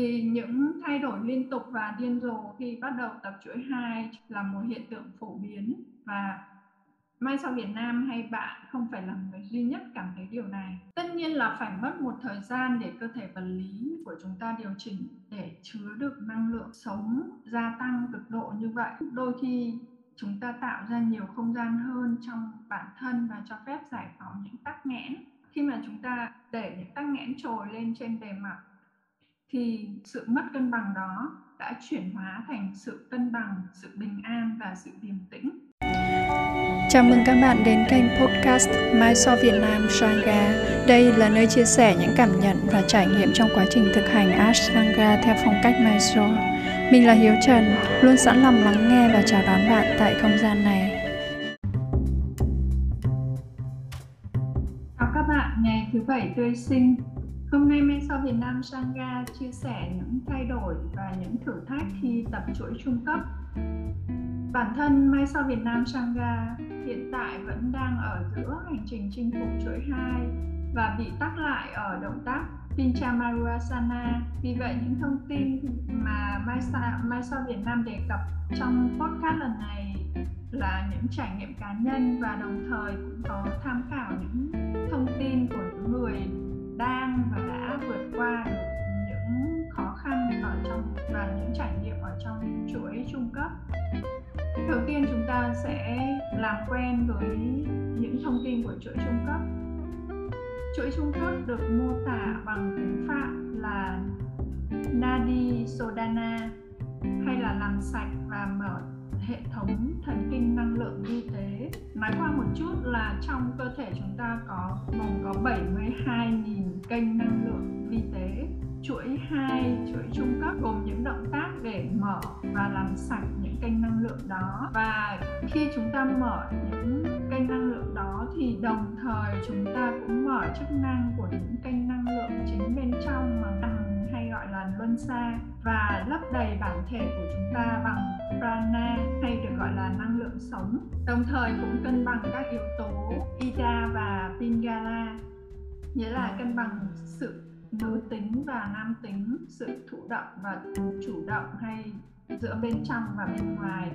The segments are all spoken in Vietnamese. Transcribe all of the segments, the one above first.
vì những thay đổi liên tục và điên rồ khi bắt đầu tập chuỗi 2 là một hiện tượng phổ biến và Mai sau Việt Nam hay bạn không phải là người duy nhất cảm thấy điều này. Tất nhiên là phải mất một thời gian để cơ thể vật lý của chúng ta điều chỉnh để chứa được năng lượng sống gia tăng cực độ như vậy. Đôi khi chúng ta tạo ra nhiều không gian hơn trong bản thân và cho phép giải phóng những tắc nghẽn. Khi mà chúng ta để những tắc nghẽn trồi lên trên bề mặt thì sự mất cân bằng đó đã chuyển hóa thành sự cân bằng, sự bình an và sự điềm tĩnh. Chào mừng các bạn đến kênh podcast Mai So Việt Nam Sangha. Đây là nơi chia sẻ những cảm nhận và trải nghiệm trong quá trình thực hành Ashtanga theo phong cách Mai So. Mình là Hiếu Trần, luôn sẵn lòng lắng nghe và chào đón bạn tại không gian này. Chào các bạn, ngày thứ bảy tươi sinh. Hôm nay Mai So Việt Nam Sangha chia sẻ những thay đổi và những thử thách khi tập chuỗi trung cấp Bản thân Mai Sau Việt Nam Sangha hiện tại vẫn đang ở giữa hành trình chinh phục chuỗi 2 và bị tắc lại ở động tác Pinchamarasana. Vì vậy những thông tin mà Mai Sau, Mai Sau Việt Nam đề cập trong podcast lần này là những trải nghiệm cá nhân và đồng thời cũng có tham khảo quen với những thông tin của chuỗi trung cấp. Chuỗi trung cấp được mô tả bằng tiếng Phạm là Nadi Sodana, hay là làm sạch và mở hệ thống thần kinh năng lượng vi tế. Nói qua một chút là trong cơ thể chúng ta có gồm có 72.000 kênh năng lượng vi tế. Chuỗi 2, chuỗi trung cấp gồm những động tác để mở và làm sạch những kênh năng lượng đó. Và khi chúng ta mở những kênh năng lượng đó thì đồng thời chúng ta cũng mở chức năng của những kênh năng lượng chính bên trong mà hay gọi là luân xa và lấp đầy bản thể của chúng ta bằng prana hay được gọi là năng lượng sống đồng thời cũng cân bằng các yếu tố ida và pingala. Nghĩa là cân bằng sự nữ tính và nam tính sự thụ động và chủ động hay giữa bên trong và bên ngoài.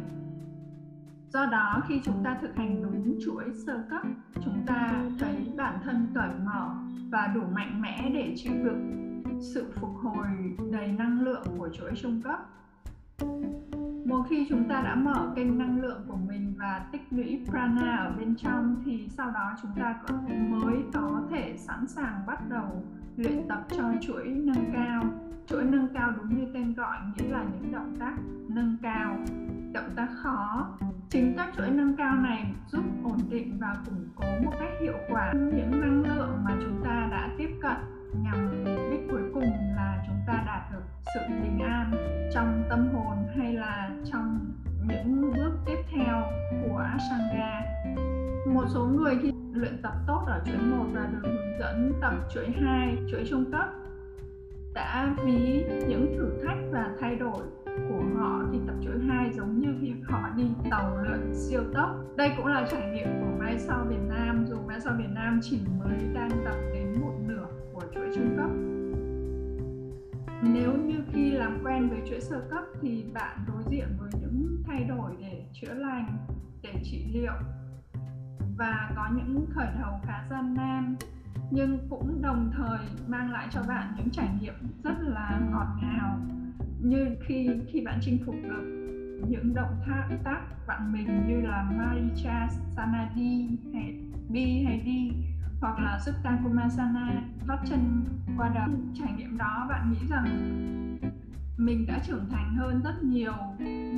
Do đó khi chúng ta thực hành đúng chuỗi sơ cấp chúng ta thấy bản thân cởi mở và đủ mạnh mẽ để chịu đựng sự phục hồi đầy năng lượng của chuỗi trung cấp một khi chúng ta đã mở kênh năng lượng của mình và tích lũy prana ở bên trong thì sau đó chúng ta mới có thể sẵn sàng bắt đầu luyện tập cho chuỗi nâng cao. Chuỗi nâng cao đúng như tên gọi, nghĩa là những động tác nâng cao. Động tác khó. Chính các chuỗi nâng cao này giúp ổn định và củng cố một cách hiệu quả những năng lượng mà chúng ta đã tiếp cận. Nhằm mục đích cuối cùng là chúng ta đạt được sự bình an trong tâm hồn hay là trong những bước tiếp theo của Ashtanga một số người khi luyện tập tốt ở chuỗi 1 và được hướng dẫn tập chuỗi 2, chuỗi trung cấp đã ví những thử thách và thay đổi của họ khi tập chuỗi 2 giống như việc họ đi tàu lượn siêu tốc. Đây cũng là trải nghiệm của Mai Sau Việt Nam dù Mai Sau Việt Nam chỉ mới đang tập đến một nửa của chuỗi trung cấp. Nếu như khi làm quen với chuỗi sơ cấp thì bạn đối diện với những thay đổi để chữa lành, để trị liệu. Và có những khởi đầu khá gian nan nhưng cũng đồng thời mang lại cho bạn những trải nghiệm rất là ngọt ngào. Như khi khi bạn chinh phục được những động tác tác vặn mình như là Maricha Sanadi hay B hay Đi hoặc là Sutta Kumasana vắt chân qua đầu trải nghiệm đó, bạn nghĩ rằng mình đã trưởng thành hơn rất nhiều,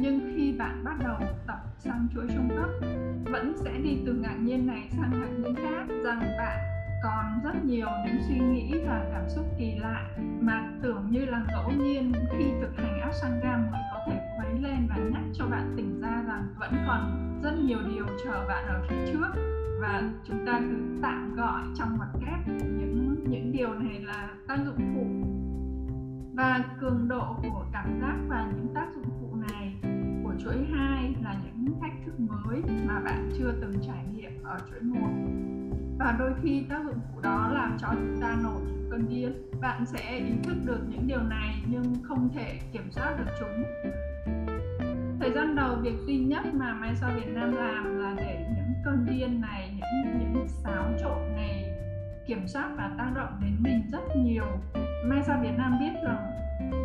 nhưng khi bạn bắt đầu tập sang chuỗi trung cấp, vẫn sẽ đi từ ngạc nhiên này sang ngạc nhiên khác, rằng bạn còn rất nhiều những suy nghĩ và cảm xúc kỳ lạ mà tưởng như là ngẫu nhiên khi thực hành Ashtanga mới có thể khuấy lên và nhắc cho bạn tỉnh ra rằng vẫn còn rất nhiều điều chờ bạn ở phía trước và chúng ta cứ tạm gọi trong mặt kép những những điều này là tác dụng phụ. Và cường độ của cảm giác và những tác dụng phụ này của chuỗi 2 là những thách thức mới mà bạn chưa từng trải nghiệm ở chuỗi 1 và đôi khi tác dụng phụ đó làm cho chúng ta nổi cơn điên. Bạn sẽ ý thức được những điều này nhưng không thể kiểm soát được chúng. Thời gian đầu, việc duy nhất mà Mai Sao Việt Nam làm cơn điên này, những những xáo trộn này, kiểm soát và tác động đến mình rất nhiều. May Sao Việt Nam biết rằng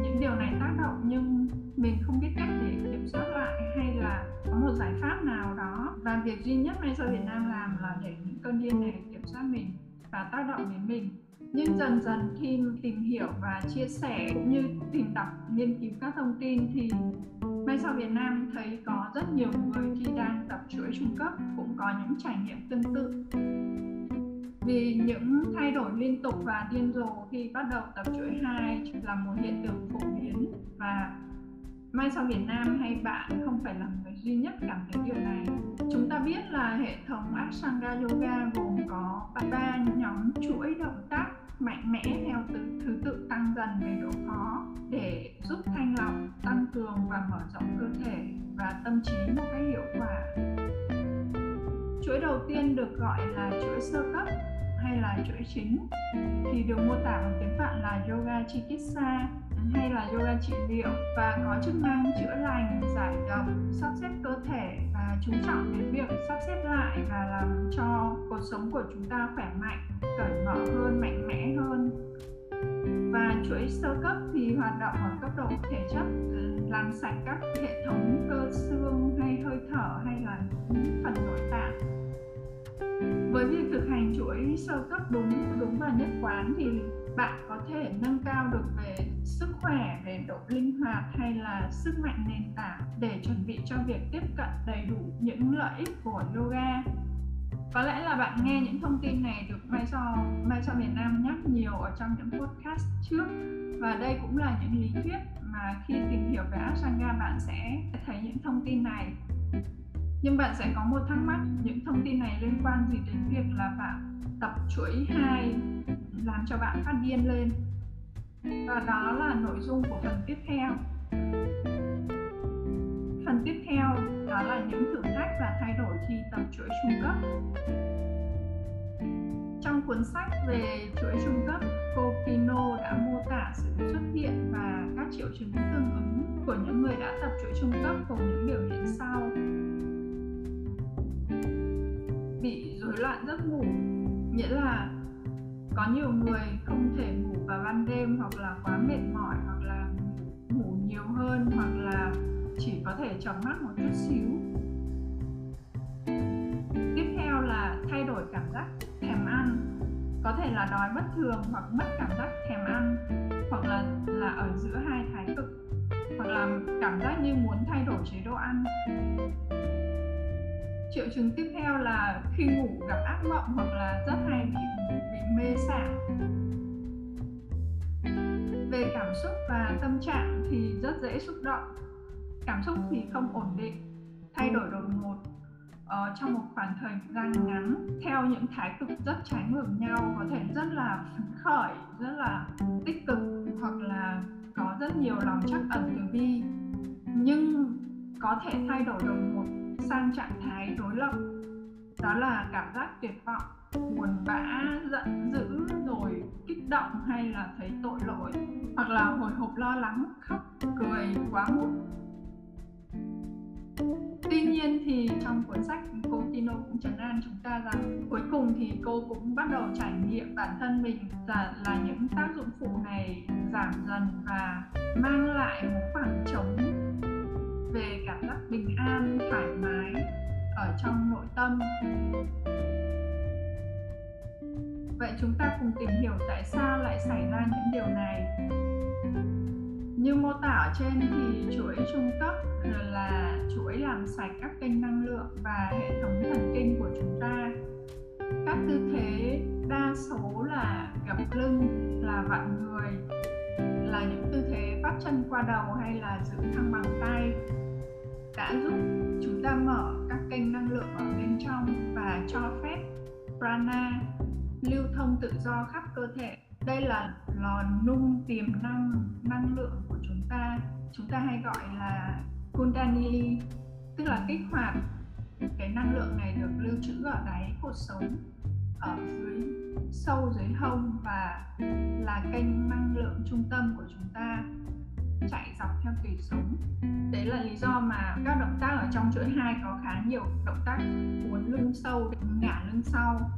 những điều này tác động nhưng mình không biết cách để kiểm soát lại hay là có một giải pháp nào đó. Và việc duy nhất may Sao Việt Nam làm là để những cơn điên này kiểm soát mình và tác động đến mình. Nhưng dần dần khi tìm hiểu và chia sẻ cũng như tìm đọc, nghiên cứu các thông tin thì May sau Việt Nam thấy có rất nhiều người khi đang tập chuỗi trung cấp cũng có những trải nghiệm tương tự vì những thay đổi liên tục và điên rồ khi bắt đầu tập chuỗi 2 là một hiện tượng phổ biến và Mai sau Việt Nam hay bạn không phải là người duy nhất cảm thấy điều này. Chúng ta biết là hệ thống Ashtanga Yoga gồm có ba nhóm chuỗi động tác mạnh mẽ theo từ thứ tự tăng dần về độ khó để giúp thanh lọc, tăng cường và mở rộng cơ thể và tâm trí một cách hiệu quả. Chuỗi đầu tiên được gọi là chuỗi sơ cấp hay là chuỗi chính thì được mô tả bằng tiếng Phạn là yoga chikitsa hay là yoga trị liệu và có chức năng chữa lành, giải độc, sắp xếp cơ thể và chú trọng đến việc sắp xếp lại và làm cho cuộc sống của chúng ta khỏe mạnh, cởi mở hơn, mạnh mẽ hơn. Và chuỗi sơ cấp thì hoạt động ở cấp độ thể chất làm sạch các hệ thống cơ xương hay hơi thở hay là những phần nội tạng với việc thực hành chuỗi sơ cấp đúng đúng và nhất quán thì bạn có thể nâng cao được về sức khỏe, về độ linh hoạt hay là sức mạnh nền tảng để chuẩn bị cho việc tiếp cận đầy đủ những lợi ích của yoga? Có lẽ là bạn nghe những thông tin này được Mai cho Mai cho Việt Nam nhắc nhiều ở trong những podcast trước. Và đây cũng là những lý thuyết mà khi tìm hiểu về Ashtanga bạn sẽ thấy những thông tin này nhưng bạn sẽ có một thắc mắc, những thông tin này liên quan gì đến việc là bạn tập chuỗi hai làm cho bạn phát điên lên? Và đó là nội dung của phần tiếp theo. Phần tiếp theo, đó là những thử thách và thay đổi khi tập chuỗi trung cấp. Trong cuốn sách về chuỗi trung cấp, cô Pino đã mô tả sự xuất hiện và các triệu chứng tương ứng của những người đã tập chuỗi trung cấp cùng những biểu hiện sau bị rối loạn giấc ngủ. Nghĩa là có nhiều người không thể ngủ vào ban đêm hoặc là quá mệt mỏi hoặc là ngủ nhiều hơn hoặc là chỉ có thể chóng mắt một chút xíu. Tiếp theo là thay đổi cảm giác thèm ăn. Có thể là đói bất thường hoặc mất cảm giác thèm ăn, hoặc là là ở giữa hai thái cực, hoặc là cảm giác như muốn thay đổi chế độ ăn triệu chứng tiếp theo là khi ngủ gặp ác mộng hoặc là rất hay bị bị mê sảng. Về cảm xúc và tâm trạng thì rất dễ xúc động. Cảm xúc thì không ổn định thay đổi đột ngột uh, trong một khoảng thời gian ngắn theo những thái cực rất trái ngược nhau có thể rất là phấn khởi rất là tích cực hoặc là có rất nhiều lòng chắc ẩn từ bi. Nhưng có thể thay đổi đột ngột sang trạng thái đối lập. Đó là cảm giác tuyệt vọng buồn bã giận dữ rồi kích động hay là thấy tội lỗi hoặc là hồi hộp lo lắng khóc cười quá mức tuy nhiên thì trong cuốn sách cô Tino cũng chấn an chúng ta rằng cuối cùng thì cô cũng bắt đầu trải nghiệm bản thân mình là, là những tác dụng phụ này giảm dần và mang lại một khoảng trống về cảm giác bình an, thoải mái ở trong nội tâm. Vậy chúng ta cùng tìm hiểu tại sao lại xảy ra những điều này. Như mô tả ở trên thì chuỗi trung cấp là chuỗi làm sạch các kênh năng lượng và hệ thống thần kinh của chúng ta. Các tư thế đa số là gập lưng, là vặn người, là những tư thế vắt chân qua đầu hay là giữ thăng bằng tay đã giúp chúng ta mở các kênh năng lượng ở bên trong và cho phép prana lưu thông tự do khắp cơ thể. Đây là lò nung tiềm năng năng lượng của chúng ta. Chúng ta hay gọi là kundalini, tức là kích hoạt cái năng lượng này được lưu trữ ở đáy cột sống, ở dưới, sâu dưới hông và là kênh năng lượng trung tâm của chúng ta chạy dọc theo tùy sống. Đấy là lý do mà các động tác ở trong chuỗi hai có khá nhiều động tác uốn lưng sâu, ngả lưng sau.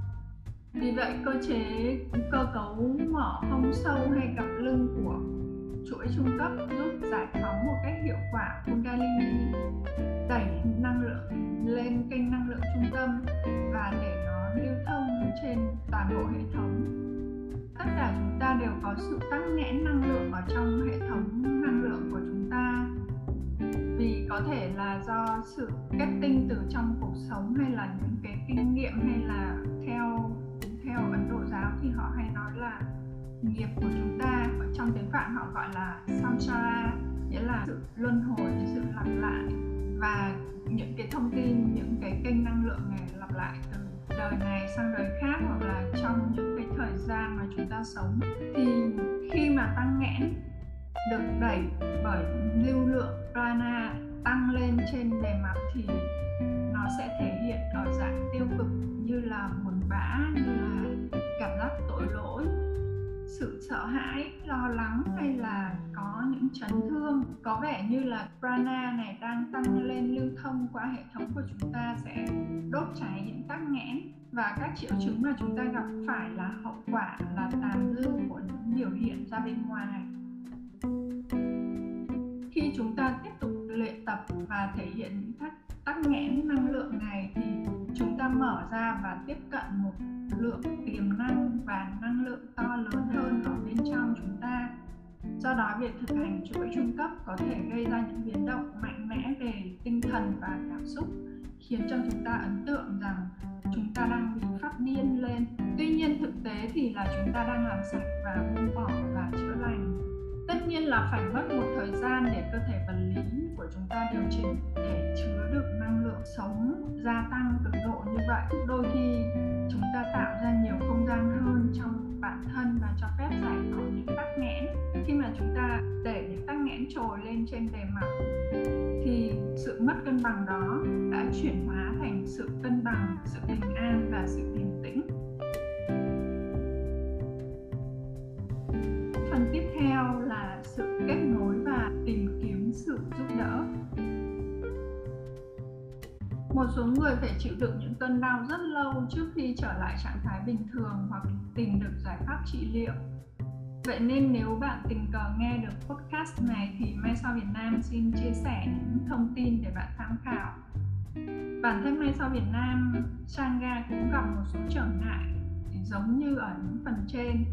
Vì vậy, cơ chế cơ cấu mở hông sâu hay gập lưng của chuỗi trung cấp giúp giải phóng một cách hiệu quả kundalini, đẩy năng lượng lên kênh năng lượng trung tâm và để nó lưu thông trên toàn bộ hệ thống tất cả chúng ta đều có sự tăng nghẽn năng lượng ở trong hệ thống năng lượng của chúng ta. Vì có thể là do sự kết tinh từ trong cuộc sống hay là những cái kinh nghiệm hay là theo theo ấn độ giáo thì họ hay nói là nghiệp của chúng ta, ở trong tiếng phạn họ gọi là samsara, nghĩa là sự luân hồi, sự lặp lại. Và những cái thông tin, những cái kênh năng lượng này lặp lại từ đời này sang đời khác hoặc là trong những cái thời gian mà chúng ta sống. Thì khi mà tăng nghẽn được đẩy bởi lưu lượng prana tăng lên trên bề mặt thì nó sẽ thể hiện ở dạng tiêu cực như là buồn bã, như là cảm giác tội lỗi sự sợ hãi, lo lắng hay là có những chấn thương? Có vẻ như là prana này đang tăng lên lưu thông qua hệ thống của chúng ta sẽ đốt cháy những tắc nghẽn và các triệu chứng mà chúng ta gặp phải là hậu quả, là tàn dư của những biểu hiện ra bên ngoài khi chúng ta tiếp tục luyện tập và thể hiện những tắc tắc nghẽn năng lượng này thì chúng ta mở ra và tiếp cận một lượng tiềm năng và năng lượng to lớn hơn ở bên trong chúng ta. Do đó, việc thực hành chuỗi trung cấp có thể gây ra những biến động mạnh mẽ về tinh thần và cảm xúc, khiến cho chúng ta ấn tượng rằng chúng ta đang bị phát điên lên. Tuy nhiên, thực tế thì là chúng ta đang làm sạch và buông bỏ và chữa lành tất nhiên là phải mất một thời gian để cơ thể vật lý của chúng ta điều chỉnh để chứa được năng lượng sống gia tăng cực độ như vậy. Đôi khi chúng ta tạo ra nhiều không gian hơn trong bản thân và cho phép giải phóng những tắc nghẽn. Khi mà chúng ta để những tắc nghẽn trồi lên trên bề mặt, thì sự mất cân bằng đó đã chuyển hóa thành sự cân bằng, sự bình an và sự bình tĩnh. Phần tiếp theo là sự kết nối và tìm kiếm sự giúp đỡ. Một số người phải chịu đựng những cơn đau rất lâu trước khi trở lại trạng thái bình thường hoặc tìm được giải pháp trị liệu. Vậy nên nếu bạn tình cờ nghe được podcast này thì Mai Sao Việt Nam xin chia sẻ những thông tin để bạn tham khảo. Bản thân Mai Sao Việt Nam, Sangha cũng gặp một số trở ngại giống như ở những phần trên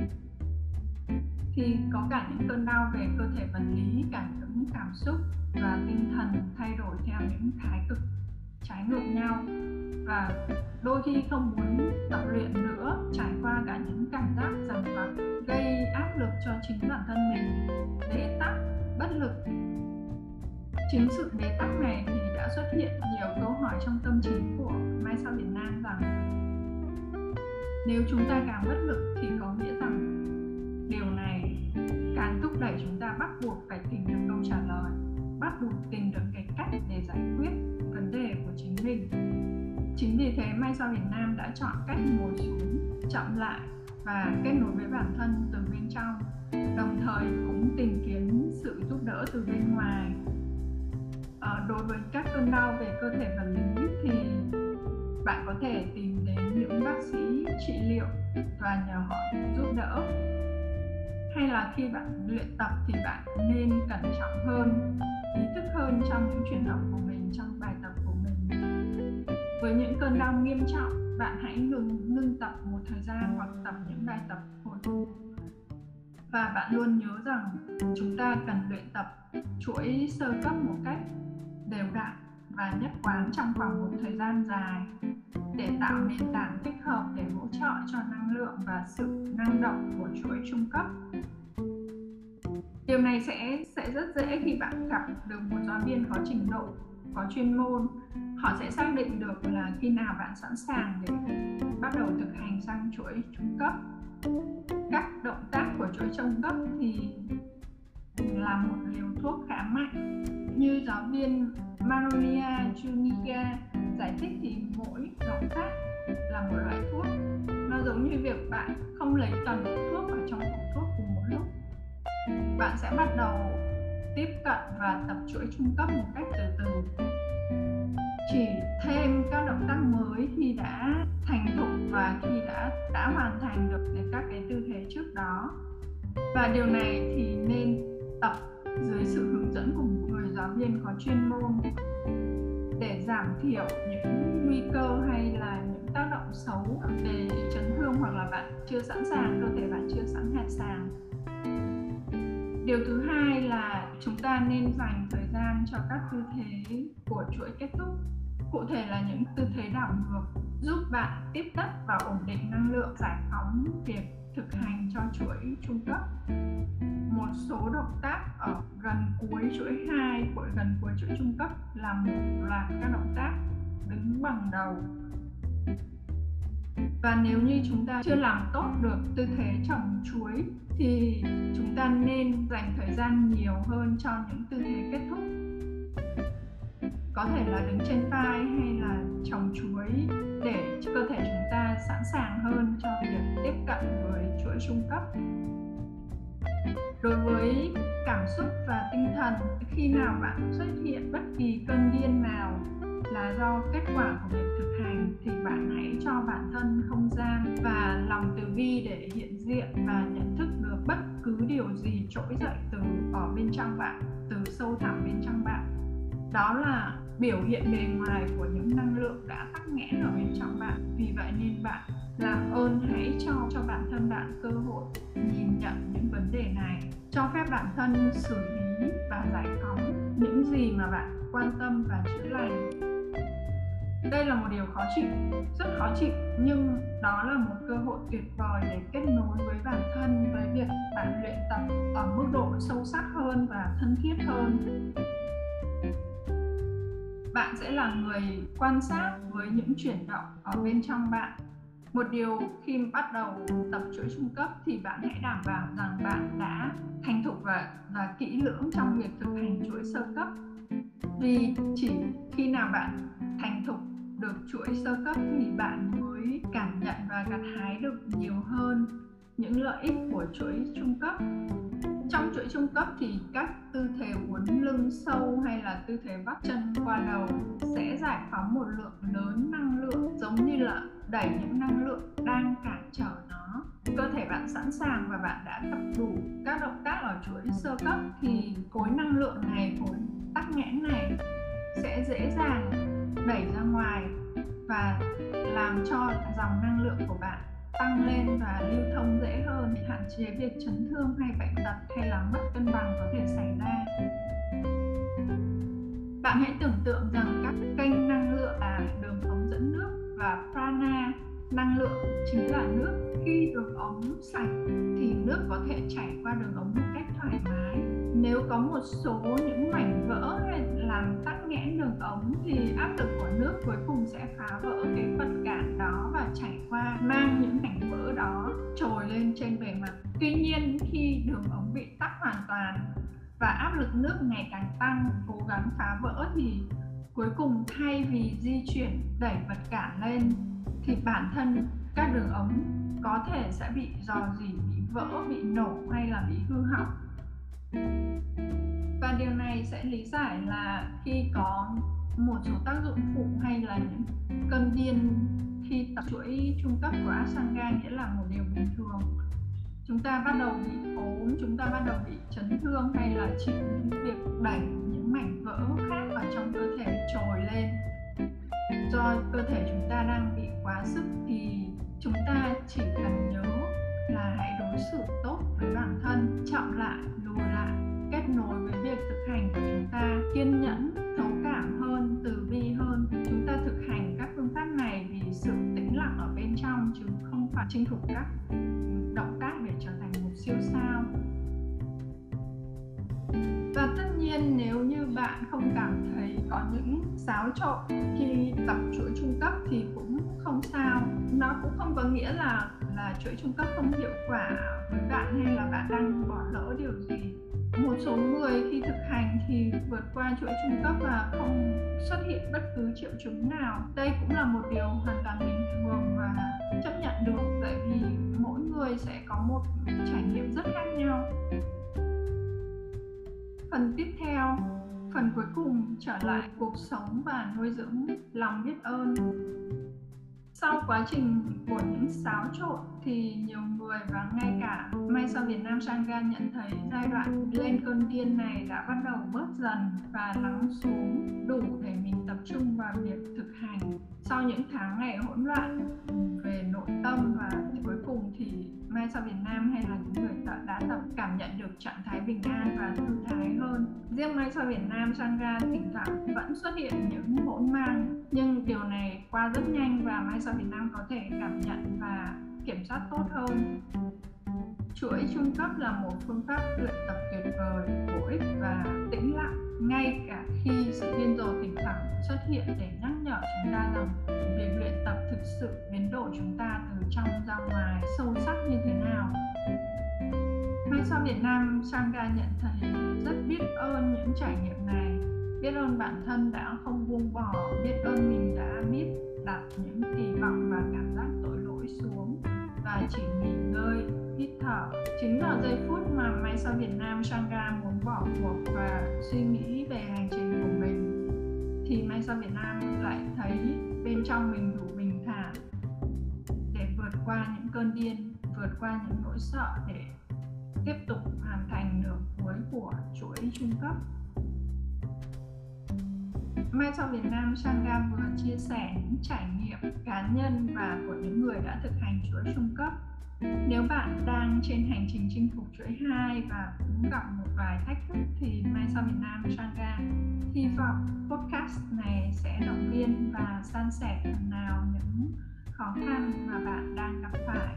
thì có cả những cơn đau về cơ thể vật lý, cả những cảm xúc và tinh thần thay đổi theo những thái cực trái ngược nhau. Và đôi khi không muốn tập luyện nữa trải qua cả những cảm giác rằng vặt gây áp lực cho chính bản thân mình. Bế tắc bất lực. Chính sự bế tắc này thì đã xuất hiện nhiều câu hỏi trong tâm trí của mai sau việt nam rằng nếu chúng ta càng bất lực thì có nghĩa rằng đẩy chúng ta bắt buộc phải tìm được câu trả lời bắt buộc tìm được cái cách để giải quyết vấn đề của chính mình. Chính vì thế may sao việt nam đã chọn cách ngồi xuống chậm lại và kết nối với bản thân từ bên trong đồng thời cũng tìm kiếm sự giúp đỡ từ bên ngoài. À, đối với các cơn đau về cơ thể vật lý thì bạn có thể tìm đến những bác sĩ trị liệu và nhờ họ giúp đỡ hay là khi bạn luyện tập thì bạn nên cẩn trọng hơn, ý thức hơn trong những chuyển động của mình, trong bài tập của mình. Với những cơn đau nghiêm trọng, bạn hãy ngừng, ngưng tập một thời gian hoặc tập những bài tập hồi phục. Và bạn luôn nhớ rằng chúng ta cần luyện tập chuỗi sơ cấp một cách đều đặn và nhất quán trong khoảng một thời gian dài để tạo nền tảng thích hợp để hỗ trợ cho năng lượng và sự năng động của chuỗi trung cấp. Điều này sẽ sẽ rất dễ khi bạn gặp được một giáo viên có trình độ, có chuyên môn. Họ sẽ xác định được là khi nào bạn sẵn sàng để bắt đầu thực hành sang chuỗi trung cấp. Các động tác của chuỗi trung cấp thì là một liều thuốc khá mạnh, như giáo viên Marolia Juniga giải thích thì mỗi động tác là một loại thuốc. Nó giống như việc bạn không lấy toàn bộ thuốc ở trong hộp thuốc cùng một lúc. Bạn sẽ bắt đầu tiếp cận và tập chuỗi trung cấp một cách từ từ. Chỉ thêm các động tác mới khi đã thành thục và khi đã đã hoàn thành được các cái tư thế trước đó. Và điều này thì nên tập dưới sự hướng dẫn của một người giáo viên có chuyên môn để giảm thiểu những nguy cơ hay là những tác động xấu về chấn thương hoặc là bạn chưa sẵn sàng, cơ thể bạn chưa sẵn sàng. Điều thứ hai là chúng ta nên dành thời gian cho các tư thế của chuỗi kết thúc. Cụ thể là những tư thế đảo ngược giúp bạn tiếp đất và ổn định năng lượng, giải phóng việc thực hành cho chuỗi trung cấp một số động tác ở gần cuối chuỗi 2 của, gần cuối chuỗi trung cấp là một loạt các động tác đứng bằng đầu. Và nếu như chúng ta chưa làm tốt được tư thế trồng chuối thì chúng ta nên dành thời gian nhiều hơn cho những tư thế kết thúc. Có thể là đứng trên vai hay là trồng chuối để thần khi nào bạn xuất hiện bất kỳ cơn điên nào là do kết quả của việc thực hành thì bạn hãy cho bản thân không gian và lòng từ bi để hiện diện và nhận thức được bất cứ điều gì trỗi dậy từ ở bên trong bạn, từ sâu thẳm bên trong bạn. Đó là biểu hiện bề ngoài của những năng lượng đã tắc nghẽn ở bên trong bạn. Vì vậy nên bạn làm ơn hãy cho cho bản thân bạn cơ hội nhìn nhận những vấn đề này, cho phép bản thân xử lý và giải phóng những gì mà bạn quan tâm và chữa lành. Đây là một điều khó chịu, rất khó chịu, nhưng đó là một cơ hội tuyệt vời để kết nối với bản thân với việc bạn luyện tập ở mức độ sâu sắc hơn và thân thiết hơn. Bạn sẽ là người quan sát với những chuyển động ở bên trong bạn một điều khi bắt đầu tập chuỗi trung cấp thì bạn hãy đảm bảo rằng bạn đã thành thục và và kỹ lưỡng trong việc thực hành chuỗi sơ cấp. Vì chỉ khi nào bạn thành thục được chuỗi sơ cấp thì bạn mới cảm nhận và gặt hái được nhiều hơn những lợi ích của chuỗi trung cấp. Trong chuỗi trung cấp thì các tư thế uốn lưng sâu hay là tư thế vắt chân qua đầu sẽ giải phóng một lượng lớn năng lượng giống như là đẩy những năng lượng đang cản trở nó. Cơ thể bạn sẵn sàng và bạn đã tập đủ các động tác ở chuỗi sơ cấp thì khối năng lượng này, khối tắc nghẽn này sẽ dễ dàng đẩy ra ngoài và làm cho dòng năng lượng của bạn tăng lên và lưu thông dễ hơn, hạn chế việc chấn thương hay bệnh tật hay là mất cân bằng có thể xảy ra. Bạn hãy tưởng tượng rằng các kênh năng lượng là đường ống dẫn nước và prana, năng lượng, chính là nước. Khi đường ống sạch thì nước có thể chảy qua đường ống một cách thoải mái. Nếu có một số những mảnh vỡ hay làm tắc nghẽn đường ống thì áp lực của nước cuối cùng sẽ phá vỡ cái vật cản đó và chảy qua, mang những mảnh vỡ đó trồi lên trên bề mặt. Tuy nhiên, khi đường ống bị tắc hoàn toàn và áp lực nước ngày càng tăng, cố gắng phá vỡ thì cuối cùng thay vì di chuyển đẩy vật cản lên, thì bản thân các đường ống có thể sẽ bị dò dỉ, bị vỡ, bị nổ hay là bị hư hỏng. Và điều này sẽ lý giải là khi có một số tác dụng phụ hay là những cơn điên khi tập chuỗi trung cấp của Asanga nghĩa là một điều bình thường. Chúng ta bắt đầu bị ốm, chúng ta bắt đầu bị chấn thương hay là chịu những việc đẩy những mảnh vỡ khác ở trong cơ thể trồi lên. Do cơ thể chúng ta đang bị quá sức thì chúng ta chỉ cần nhớ là hãy đối xử tốt với bản thân, chậm lại, lùi lại, kết nối với việc thực hành của chúng ta, kiên nhẫn, thấu cảm hơn, từ bi hơn. Chúng ta thực hành các phương pháp này vì sự tĩnh lặng ở bên trong chứ không phải chinh phục các động tác để trở thành một siêu sao và tất nhiên nếu như bạn không cảm thấy có những xáo trộn khi tập chuỗi trung cấp thì cũng không sao. Nó cũng không có nghĩa là là chuỗi trung cấp không hiệu quả với bạn hay là bạn đang bỏ lỡ điều gì. Một số người khi thực hành thì vượt qua chuỗi trung cấp và không xuất hiện bất cứ triệu chứng nào. Đây cũng là một điều hoàn toàn bình thường và chấp nhận được tại vì mỗi người sẽ có một trải nghiệm rất khác nhau phần tiếp theo. Phần cuối cùng trở lại cuộc sống và nuôi dưỡng lòng biết ơn. Sau quá trình của những xáo trộn thì nhiều người và ngay cả may sau Việt Nam Sangha nhận thấy giai đoạn lên cơn điên này đã bắt đầu bớt dần và lắng xuống đủ để mình tập trung vào việc thực hành sau những tháng ngày hỗn loạn về nội tâm và cuối cùng thì Mai sau Việt Nam hay là những người đã, đã tập cảm nhận được trạng thái bình an và thư thái hơn? Riêng Mai sau Việt Nam Sangha thỉnh thoảng vẫn xuất hiện những hỗn mang. Nhưng điều này qua rất nhanh và Mai sau Việt Nam có thể cảm nhận và kiểm soát tốt hơn chuỗi trung cấp là một phương pháp luyện tập tuyệt vời, bổ ích và tĩnh lặng. Ngay cả khi sự điên rồ thỉnh thoảng xuất hiện để nhắc nhở chúng ta rằng việc luyện tập thực sự biến đổi chúng ta từ trong ra ngoài sâu sắc như thế nào. Ngay sau Việt Nam, Sangha nhận thấy rất biết ơn những trải nghiệm này. Biết ơn bản thân đã không buông bỏ, biết ơn mình đã biết đặt những kỳ vọng và cảm giác tội lỗi xuống và chỉ nghỉ ngơi hít thở chính vào giây phút mà Mai sau Việt Nam Sangha muốn bỏ cuộc và suy nghĩ về hành trình của mình, thì Mai sau Việt Nam lại thấy bên trong mình đủ bình thản để vượt qua những cơn điên, vượt qua những nỗi sợ để tiếp tục hoàn thành nửa cuối của chuỗi trung cấp Mai sau Việt Nam Sangha vừa chia sẻ những trải nghiệm cá nhân và của những người đã thực hành chuỗi trung cấp. Nếu bạn đang trên hành trình chinh phục chuỗi 2 và cũng gặp một vài thách thức thì Mai sau Việt Nam Changa hy vọng podcast này sẽ động viên và san sẻ phần nào những khó khăn mà bạn đang gặp phải.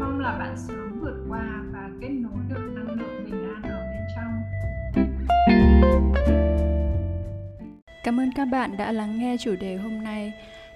Mong là bạn sớm vượt qua và kết nối được năng lượng bình an ở bên trong. Cảm ơn các bạn đã lắng nghe chủ đề hôm nay.